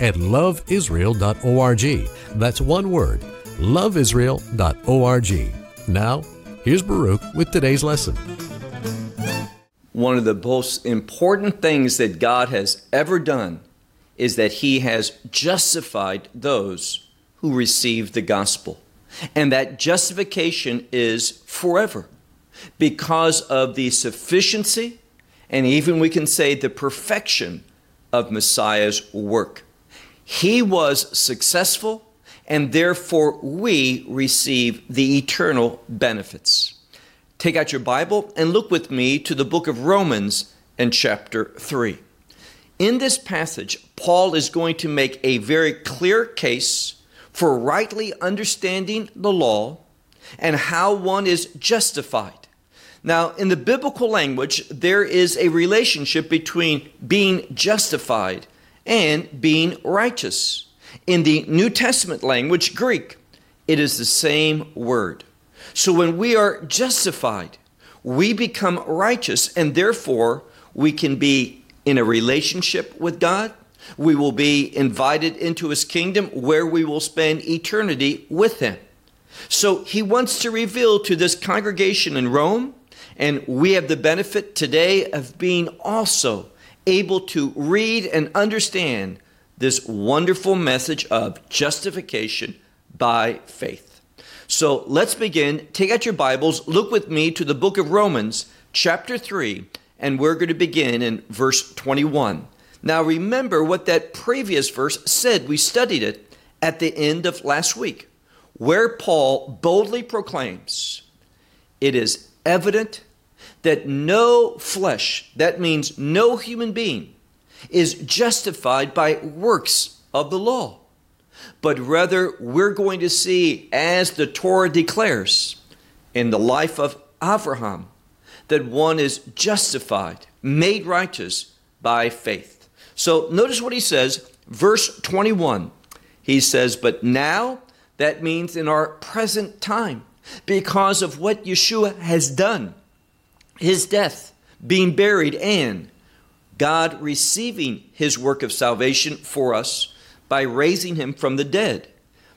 at loveisrael.org. That's one word, loveisrael.org. Now, here's Baruch with today's lesson. One of the most important things that God has ever done is that He has justified those who receive the gospel. And that justification is forever because of the sufficiency and even we can say the perfection of Messiah's work. He was successful, and therefore we receive the eternal benefits. Take out your Bible and look with me to the book of Romans and chapter 3. In this passage, Paul is going to make a very clear case for rightly understanding the law and how one is justified. Now, in the biblical language, there is a relationship between being justified and being righteous. In the New Testament language, Greek, it is the same word. So when we are justified, we become righteous, and therefore we can be in a relationship with God. We will be invited into His kingdom where we will spend eternity with Him. So He wants to reveal to this congregation in Rome and we have the benefit today of being also able to read and understand this wonderful message of justification by faith. So let's begin. Take out your Bibles, look with me to the book of Romans, chapter 3, and we're going to begin in verse 21. Now remember what that previous verse said. We studied it at the end of last week, where Paul boldly proclaims, It is evident that no flesh, that means no human being, is justified by works of the law. But rather, we're going to see, as the Torah declares in the life of Abraham, that one is justified, made righteous by faith. So notice what he says, verse 21. He says, But now, that means in our present time, because of what Yeshua has done, his death, being buried, and God receiving his work of salvation for us by raising him from the dead.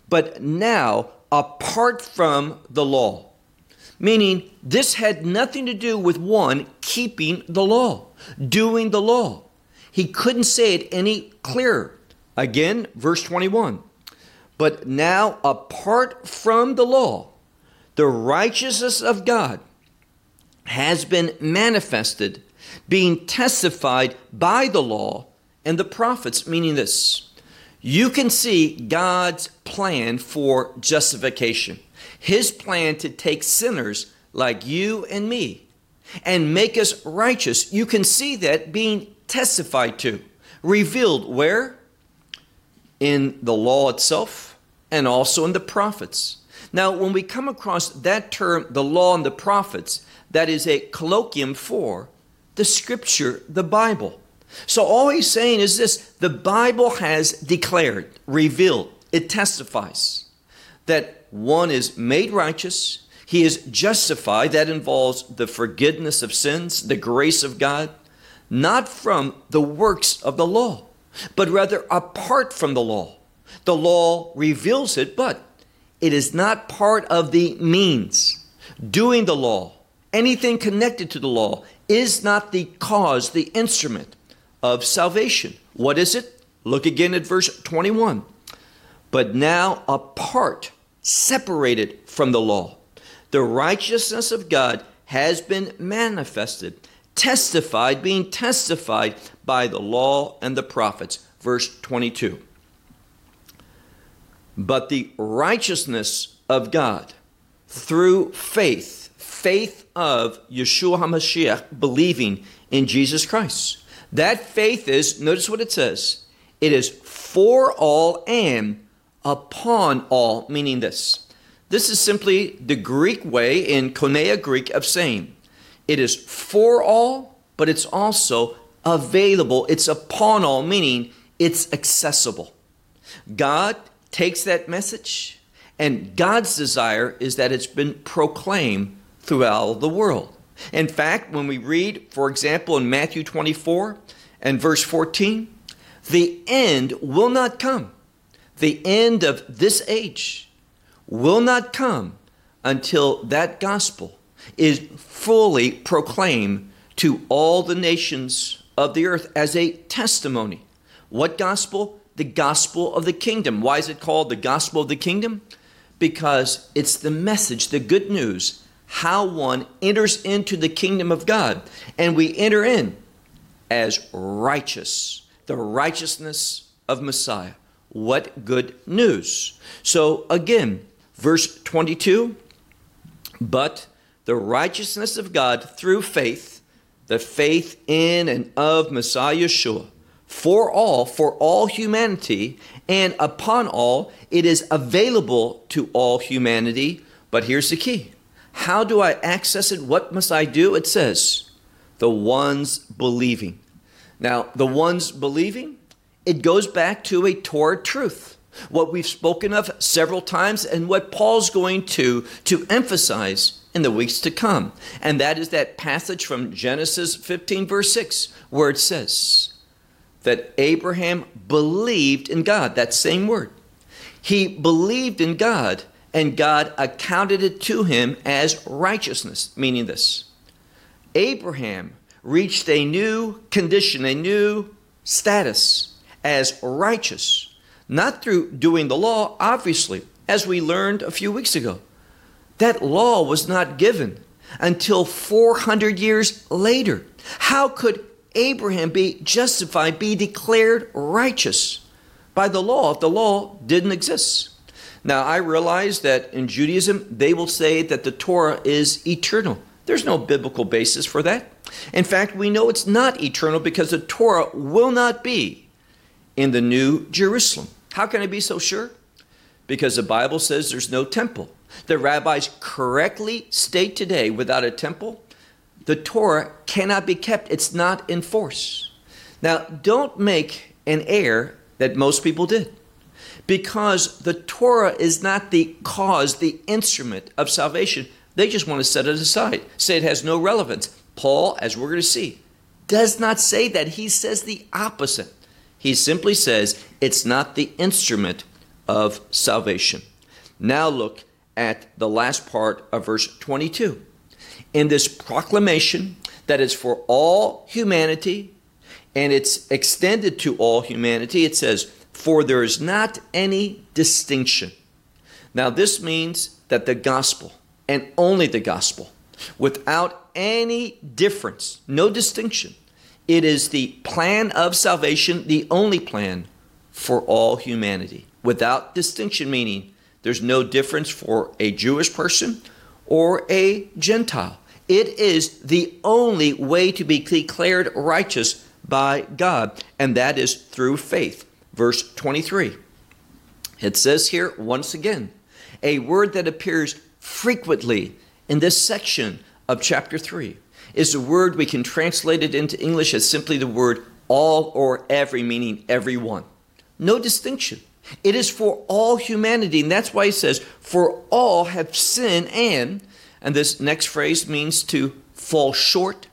But now, apart from the law, meaning this had nothing to do with one keeping the law, doing the law. He couldn't say it any clearer. Again, verse 21. But now, apart from the law, the righteousness of God has been manifested, being testified by the law and the prophets, meaning this. You can see God's plan for justification, His plan to take sinners like you and me and make us righteous. You can see that being testified to, revealed where? In the law itself and also in the prophets. Now, when we come across that term, the law and the prophets, that is a colloquium for the scripture, the Bible. So all he's saying is this the Bible has declared, revealed, it testifies that one is made righteous, he is justified. That involves the forgiveness of sins, the grace of God, not from the works of the law, but rather apart from the law. The law reveals it, but it is not part of the means. Doing the law anything connected to the law is not the cause, the instrument of salvation. What is it? Look again at verse 21. But now, apart, separated from the law, the righteousness of God has been manifested, testified, being testified by the law and the prophets. Verse 22. But the righteousness of God through faith faith of Yeshua HaMashiach, believing in Jesus Christ. That faith is, notice what it says, it is for all and upon all, meaning this. This is simply the Greek way in Koine Greek of saying it is for all, but it's also available. It's upon all, meaning it's accessible. God takes that message, and God's desire is that it's been proclaimed throughout the world. In fact, when we read, for example, in Matthew 24 and verse 14, the end will not come. The end of this age will not come until that gospel is fully proclaimed to all the nations of the earth as a testimony. What gospel? The gospel of the kingdom. Why is it called the gospel of the kingdom? Because it's the message, the good news, how one enters into the kingdom of God. And we enter in as righteous, the righteousness of Messiah. What good news! So again, verse 22 but the righteousness of God through faith, the faith in and of Messiah Yeshua, for all, for all humanity, and upon all, it is available to all humanity. But here's the key how do I access it? What must I do? It says, the ones believing. Now, the ones believing, it goes back to a Torah truth, what we've spoken of several times, and what Paul's going to, to emphasize in the weeks to come. And that is that passage from Genesis 15, verse 6, where it says that Abraham believed in God, that same word. He believed in God and God accounted it to him as righteousness, meaning this Abraham reached a new condition, a new status as righteous, not through doing the law, obviously, as we learned a few weeks ago. That law was not given until 400 years later. How could Abraham be justified, be declared righteous by the law if the law didn't exist? Now, I realize that in Judaism, they will say that the Torah is eternal. There's no biblical basis for that. In fact, we know it's not eternal because the Torah will not be in the New Jerusalem. How can I be so sure? Because the Bible says there's no temple. The rabbis correctly state today without a temple, the Torah cannot be kept, it's not in force. Now, don't make an error that most people did because the Torah is not the cause, the instrument of salvation. They just want to set it aside, say it has no relevance. Paul, as we're going to see, does not say that. He says the opposite. He simply says it's not the instrument of salvation. Now look at the last part of verse 22. In this proclamation that is for all humanity and it's extended to all humanity, it says, for there is not any distinction. Now, this means that the gospel, and only the gospel, without any difference, no distinction, it is the plan of salvation, the only plan for all humanity, without distinction, meaning there's no difference for a Jewish person or a Gentile. It is the only way to be declared righteous by God, and that is through faith verse 23. It says here, once again, a word that appears frequently in this section of chapter 3 is a word we can translate it into English as simply the word all or every, meaning everyone. No distinction. It is for all humanity, and that's why he says, For all have sinned and, and this next phrase means to fall short,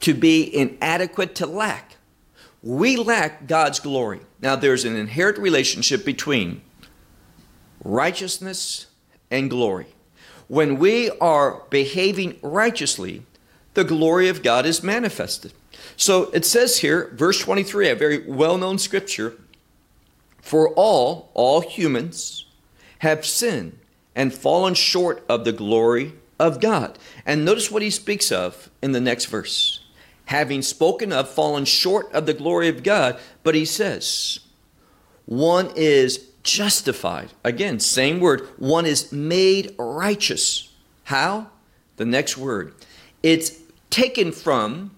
to be inadequate, to lack. We lack God's glory. Now, there's an inherent relationship between righteousness and glory. When we are behaving righteously, the glory of God is manifested. So it says here, verse 23, a very well known scripture For all, all humans, have sinned and fallen short of the glory of God. And notice what he speaks of in the next verse having spoken of, fallen short of the glory of God. But he says, one is justified. Again, same word. One is made righteous. How? The next word. It's taken from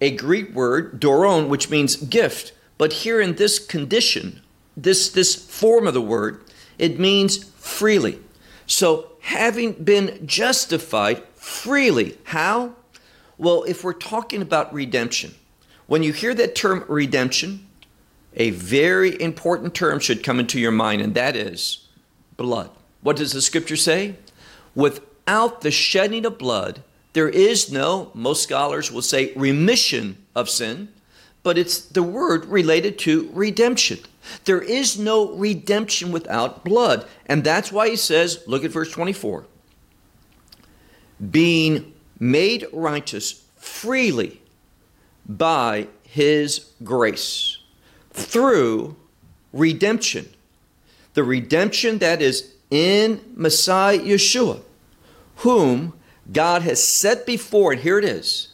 a Greek word, doron, which means gift. But here in this condition, this, this form of the word, It means freely. So, having been justified freely, how? Well, if we're talking about redemption, when you hear that term redemption, a very important term should come into your mind, and that is blood. What does the scripture say? Without the shedding of blood, there is no, most scholars will say, remission of sin, but it's the word related to redemption. There is no redemption without blood. And that's why he says, look at verse 24 being made righteous freely by his grace through redemption. The redemption that is in Messiah Yeshua, whom God has set before, and here it is,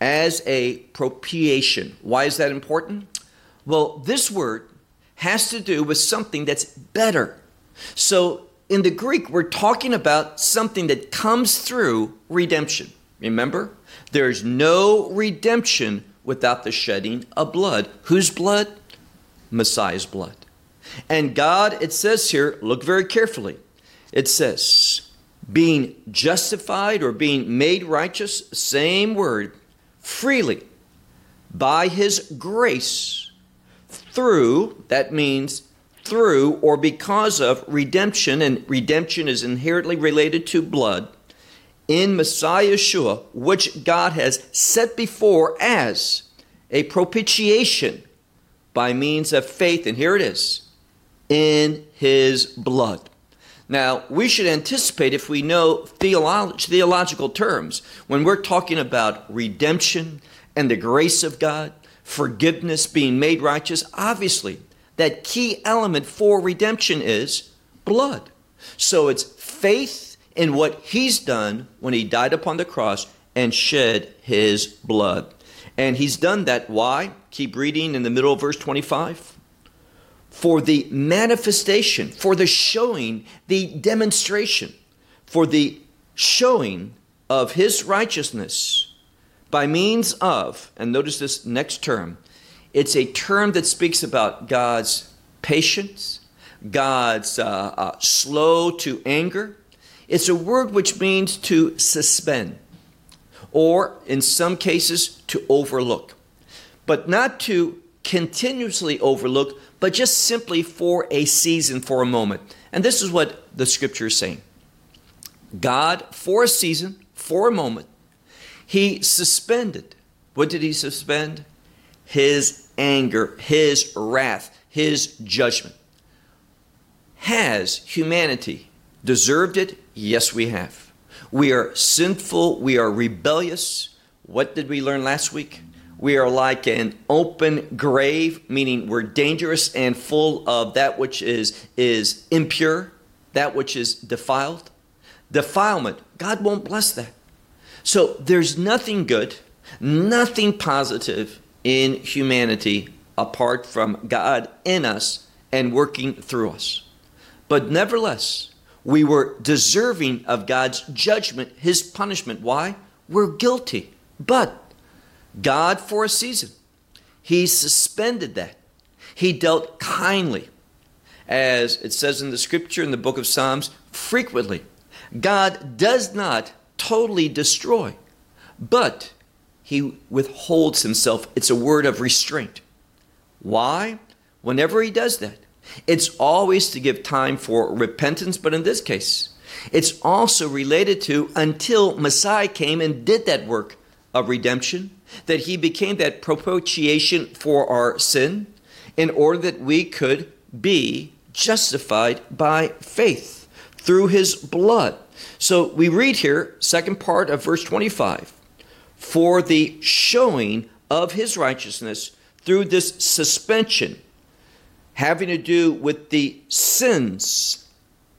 as a propitiation. Why is that important? Well, this word has to do with something that's better. So in the Greek, we're talking about something that comes through redemption. Remember? There's no redemption without the shedding of blood. Whose blood? Messiah's blood. And God, it says here, look very carefully. It says, being justified or being made righteous, same word, freely by his grace through, that means through or because of redemption, and redemption is inherently related to blood, in Messiah Yeshua, which God has set before as a propitiation by means of faith, and here it is, in his blood. Now, we should anticipate if we know theolog- theological terms, when we're talking about redemption and the grace of God, forgiveness, being made righteous, obviously, that key element for redemption is blood. So it's faith in what He's done when He died upon the cross and shed His blood. And He's done that. Why? Keep reading in the middle of verse 25 for the manifestation, for the showing, the demonstration, for the showing of his righteousness by means of, and notice this next term, it's a term that speaks about God's patience, God's uh, uh, slow to anger. It's a word which means to suspend, or in some cases, to overlook, but not to continuously overlook, but just simply for a season, for a moment. And this is what the scripture is saying God, for a season, for a moment, he suspended. What did he suspend? His anger, his wrath, his judgment. Has humanity deserved it? Yes, we have. We are sinful, we are rebellious. What did we learn last week? We are like an open grave, meaning we're dangerous and full of that which is, is impure, that which is defiled. Defilement, God won't bless that. So there's nothing good, nothing positive in humanity apart from God in us and working through us. But nevertheless, we were deserving of God's judgment, His punishment. Why? We're guilty. But God for a season. He suspended that. He dealt kindly. As it says in the scripture in the book of Psalms, frequently, God does not totally destroy, but he withholds himself. It's a word of restraint. Why? Whenever he does that, it's always to give time for repentance, but in this case, it's also related to until Messiah came and did that work of redemption that he became that propitiation for our sin in order that we could be justified by faith through his blood. So we read here, second part of verse 25, for the showing of his righteousness through this suspension having to do with the sins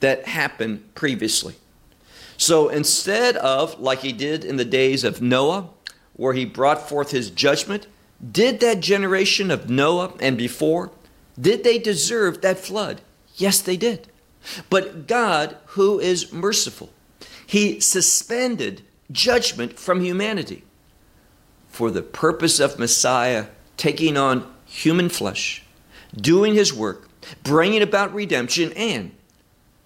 that happened previously. So instead of, like he did in the days of Noah, where he brought forth his judgment, did that generation of Noah and before, did they deserve that flood? Yes, they did. But God, who is merciful, he suspended judgment from humanity for the purpose of Messiah taking on human flesh, doing his work, bringing about redemption, and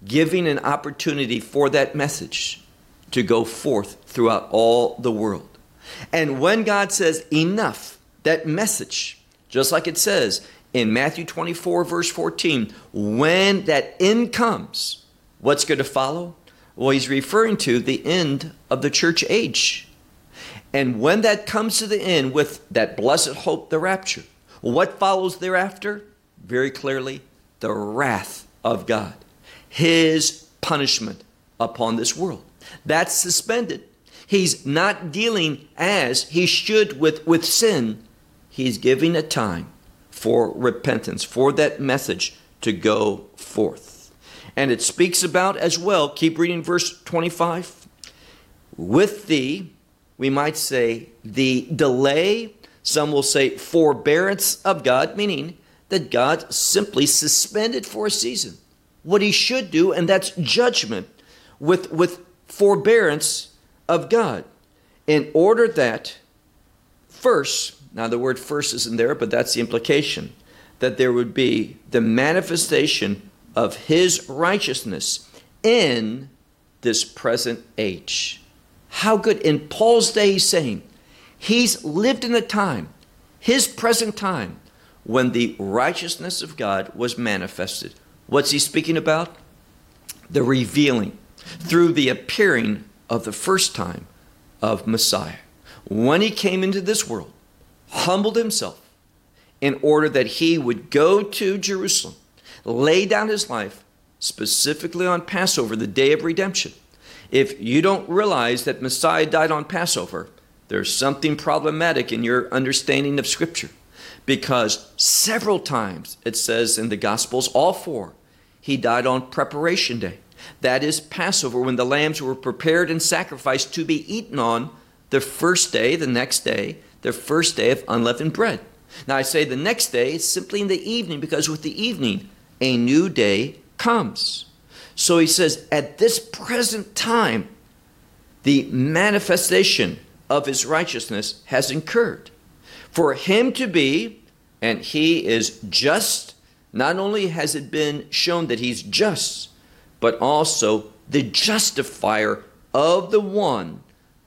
giving an opportunity for that message to go forth throughout all the world. And when God says enough, that message, just like it says in Matthew 24, verse 14, when that end comes, what's going to follow? Well, he's referring to the end of the church age. And when that comes to the end with that blessed hope, the rapture, what follows thereafter? Very clearly, the wrath of God, His punishment upon this world. That's suspended. He's not dealing as he should with, with sin. He's giving a time for repentance, for that message to go forth. And it speaks about as well, keep reading verse 25. With thee, we might say, the delay, some will say forbearance of God, meaning that God simply suspended for a season what he should do, and that's judgment with, with forbearance of God, in order that first, now the word first isn't there, but that's the implication, that there would be the manifestation of his righteousness in this present age. How good. In Paul's day, he's saying he's lived in a time, his present time, when the righteousness of God was manifested. What's he speaking about? The revealing through the appearing of the first time of Messiah. When he came into this world, humbled himself in order that he would go to Jerusalem, lay down his life specifically on Passover, the day of redemption. If you don't realize that Messiah died on Passover, there's something problematic in your understanding of Scripture because several times it says in the Gospels, all four, he died on preparation day. That is Passover, when the lambs were prepared and sacrificed to be eaten on the first day, the next day, the first day of unleavened bread. Now I say the next day, it's simply in the evening because with the evening, a new day comes. So he says, at this present time, the manifestation of his righteousness has incurred. For him to be, and he is just, not only has it been shown that he's just, but also the justifier of the one,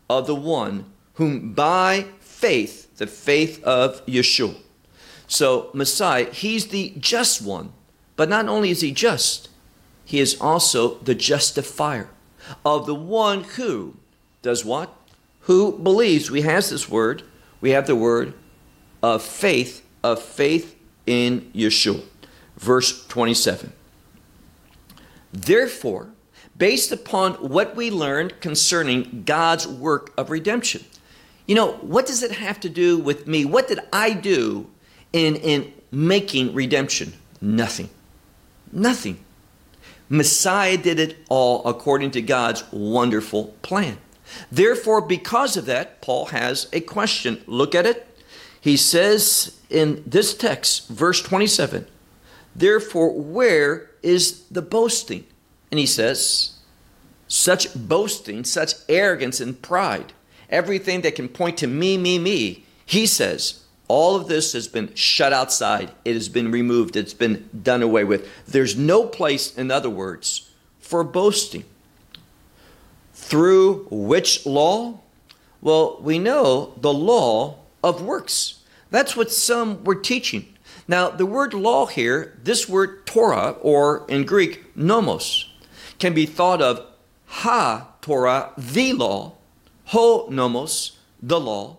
of the one whom by faith, the faith of Yeshua. So, Messiah, he's the just one, but not only is he just, he is also the justifier of the one who does what? Who believes. We have this word, we have the word of faith, of faith in Yeshua. Verse 27. Therefore, based upon what we learned concerning God's work of redemption, you know, what does it have to do with me? What did I do in, in making redemption? Nothing. Nothing. Messiah did it all according to God's wonderful plan. Therefore, because of that, Paul has a question. Look at it. He says in this text, verse 27, Therefore, where is the boasting? And he says, such boasting, such arrogance and pride, everything that can point to me, me, me, he says, all of this has been shut outside. It has been removed. It's been done away with. There's no place, in other words, for boasting. Through which law? Well, we know the law of works. That's what some were teaching. Now, the word law here, this word Torah, or in Greek, nomos, can be thought of ha Torah, the law, ho nomos, the law.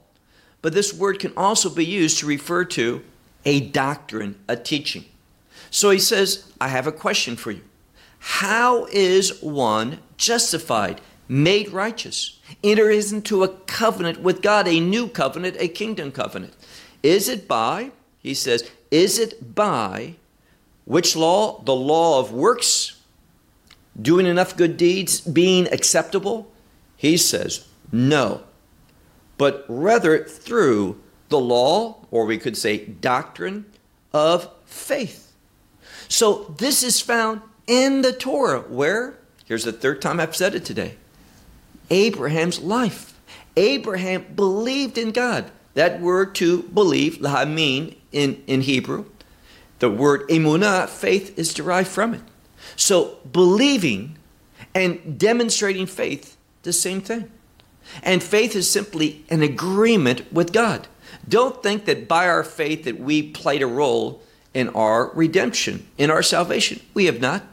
But this word can also be used to refer to a doctrine, a teaching. So he says, I have a question for you. How is one justified, made righteous, enters into a covenant with God, a new covenant, a kingdom covenant? Is it by, he says, is it by which law? The law of works, doing enough good deeds, being acceptable? He says, no, but rather through the law, or we could say doctrine of faith. So this is found in the Torah, where, here's the third time I've said it today Abraham's life. Abraham believed in God. That word to believe, lahamin in, in Hebrew, the word emunah, faith, is derived from it. So believing and demonstrating faith, the same thing. And faith is simply an agreement with God. Don't think that by our faith that we played a role in our redemption, in our salvation. We have not.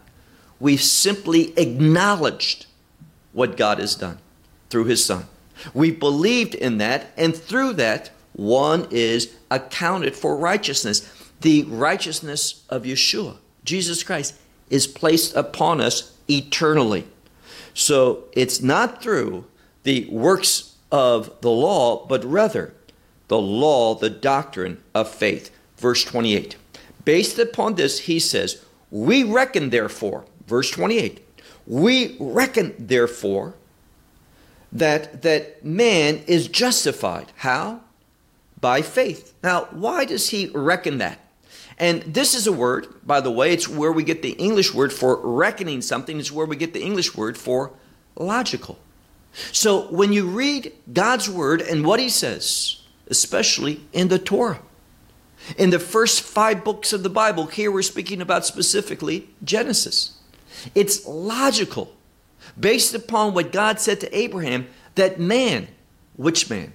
We've simply acknowledged what God has done through his son. We believed in that, and through that, one is accounted for righteousness. The righteousness of Yeshua, Jesus Christ, is placed upon us eternally. So it's not through the works of the law, but rather the law, the doctrine of faith. Verse 28. Based upon this, he says, We reckon therefore, verse 28, we reckon therefore that that man is justified. How? By faith. Now, why does he reckon that? And this is a word, by the way, it's where we get the English word for reckoning something, it's where we get the English word for logical. So when you read God's word and what he says, especially in the Torah, in the first five books of the Bible, here we're speaking about specifically Genesis. It's logical, based upon what God said to Abraham, that man, which man?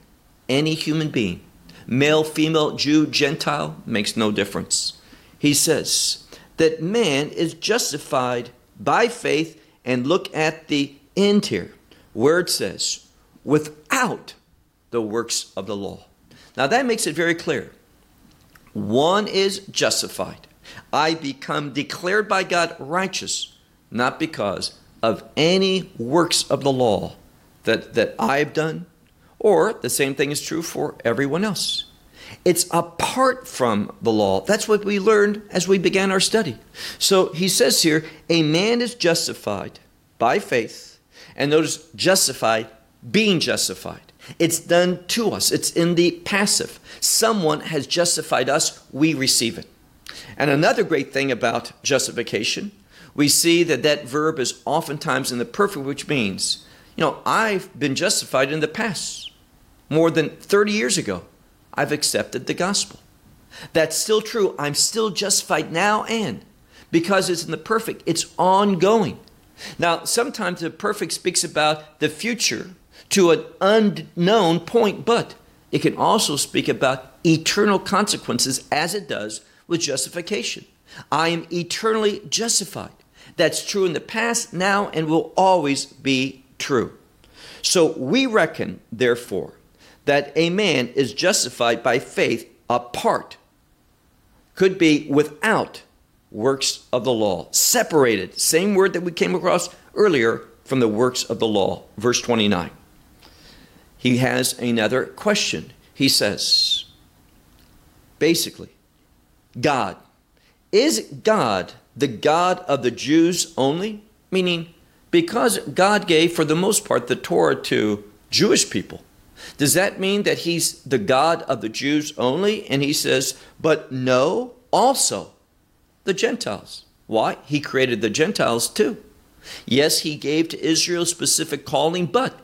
Any human being, male, female, Jew, Gentile, makes no difference. He says that man is justified by faith, and look at the end here, where it says, without the works of the law. Now that makes it very clear. One is justified. I become declared by God righteous, not because of any works of the law that, that I've done, or the same thing is true for everyone else. It's apart from the law. That's what we learned as we began our study. So he says here, a man is justified by faith. And notice, justified, being justified. It's done to us, it's in the passive. Someone has justified us, we receive it. And another great thing about justification, we see that that verb is oftentimes in the perfect, which means, you know, I've been justified in the past. More than 30 years ago, I've accepted the gospel. That's still true. I'm still justified now and because it's in the perfect, it's ongoing. Now, sometimes the perfect speaks about the future to an unknown point, but it can also speak about eternal consequences as it does with justification. I am eternally justified. That's true in the past, now, and will always be true. So we reckon, therefore, that a man is justified by faith apart, could be without works of the law, separated, same word that we came across earlier from the works of the law. Verse 29 he has another question. He says, basically, God. Is God the God of the Jews only? Meaning, because God gave, for the most part, the Torah to Jewish people, does that mean that He's the God of the Jews only? And He says, but no, also the Gentiles. Why? He created the Gentiles too. Yes, He gave to Israel specific calling, but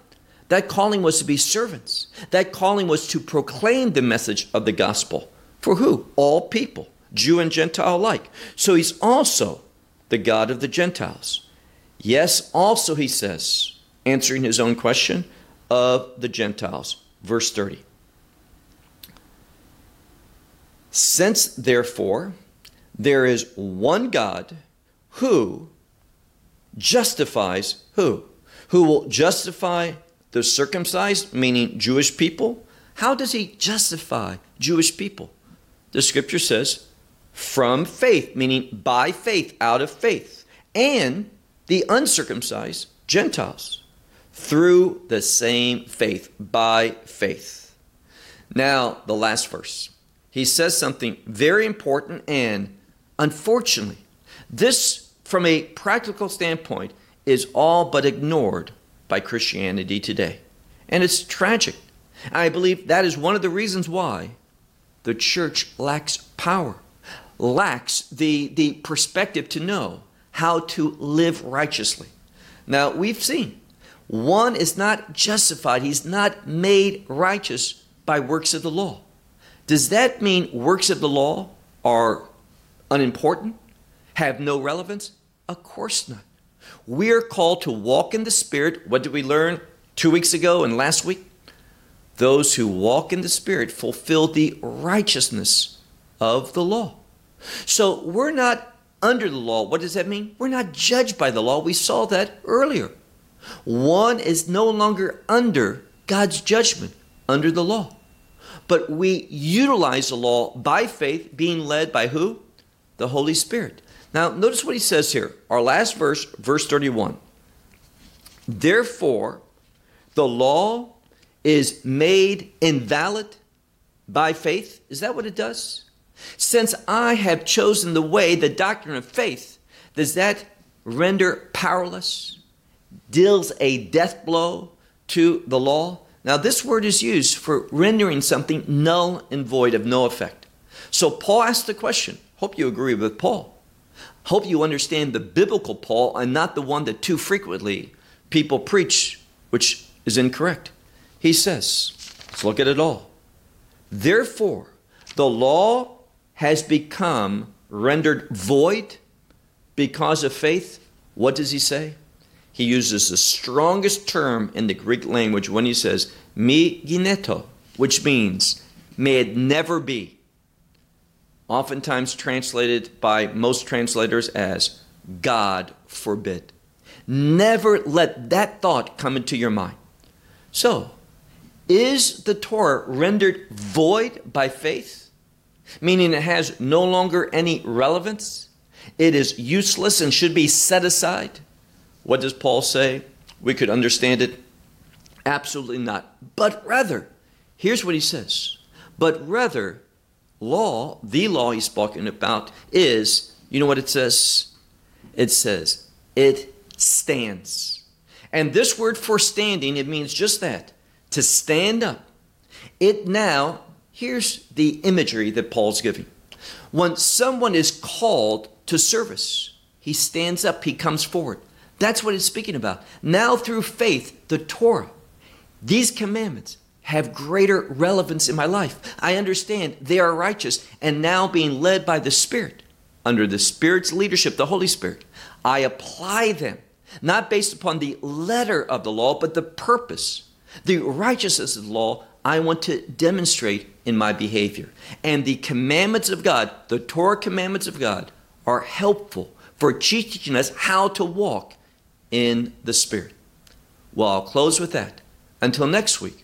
that calling was to be servants. That calling was to proclaim the message of the gospel. For who? All people, Jew and Gentile alike. So he's also the God of the Gentiles. Yes, also, he says, answering his own question, of the Gentiles. Verse 30. Since, therefore, there is one God who justifies who? Who will justify the circumcised, meaning Jewish people, how does he justify Jewish people? The scripture says, from faith, meaning by faith, out of faith, and the uncircumcised Gentiles through the same faith, by faith. Now, the last verse. He says something very important, and unfortunately, this, from a practical standpoint, is all but ignored by Christianity today. And it's tragic. I believe that is one of the reasons why the church lacks power, lacks the, the perspective to know how to live righteously. Now, we've seen one is not justified, he's not made righteous by works of the law. Does that mean works of the law are unimportant, have no relevance? Of course not. We are called to walk in the Spirit. What did we learn two weeks ago and last week? Those who walk in the Spirit fulfill the righteousness of the law. So we're not under the law. What does that mean? We're not judged by the law. We saw that earlier. One is no longer under God's judgment, under the law. But we utilize the law by faith, being led by who? The Holy Spirit. Now, notice what he says here. Our last verse, verse 31. Therefore, the law is made invalid by faith. Is that what it does? Since I have chosen the way, the doctrine of faith, does that render powerless? Deals a death blow to the law? Now, this word is used for rendering something null and void of no effect. So, Paul asked the question. Hope you agree with Paul. Hope you understand the biblical Paul and not the one that too frequently people preach, which is incorrect. He says, let's look at it all. Therefore, the law has become rendered void because of faith. What does he say? He uses the strongest term in the Greek language when he says, mi gineto, which means, may it never be. Oftentimes translated by most translators as, God forbid. Never let that thought come into your mind. So, is the Torah rendered void by faith? Meaning it has no longer any relevance? It is useless and should be set aside? What does Paul say? We could understand it. Absolutely not. But rather, here's what he says. But rather, law, the law he's talking about, is, you know what it says? It says, it stands. And this word for standing, it means just that to stand up. It now, here's the imagery that Paul's giving. When someone is called to service, he stands up, he comes forward. That's what he's speaking about. Now, through faith, the Torah, these commandments have greater relevance in my life. I understand they are righteous and now being led by the Spirit, under the Spirit's leadership, the Holy Spirit. I apply them, not based upon the letter of the law, but the purpose the righteousness of the law I want to demonstrate in my behavior. And the commandments of God, the Torah commandments of God, are helpful for teaching us how to walk in the Spirit. Well, I'll close with that. Until next week,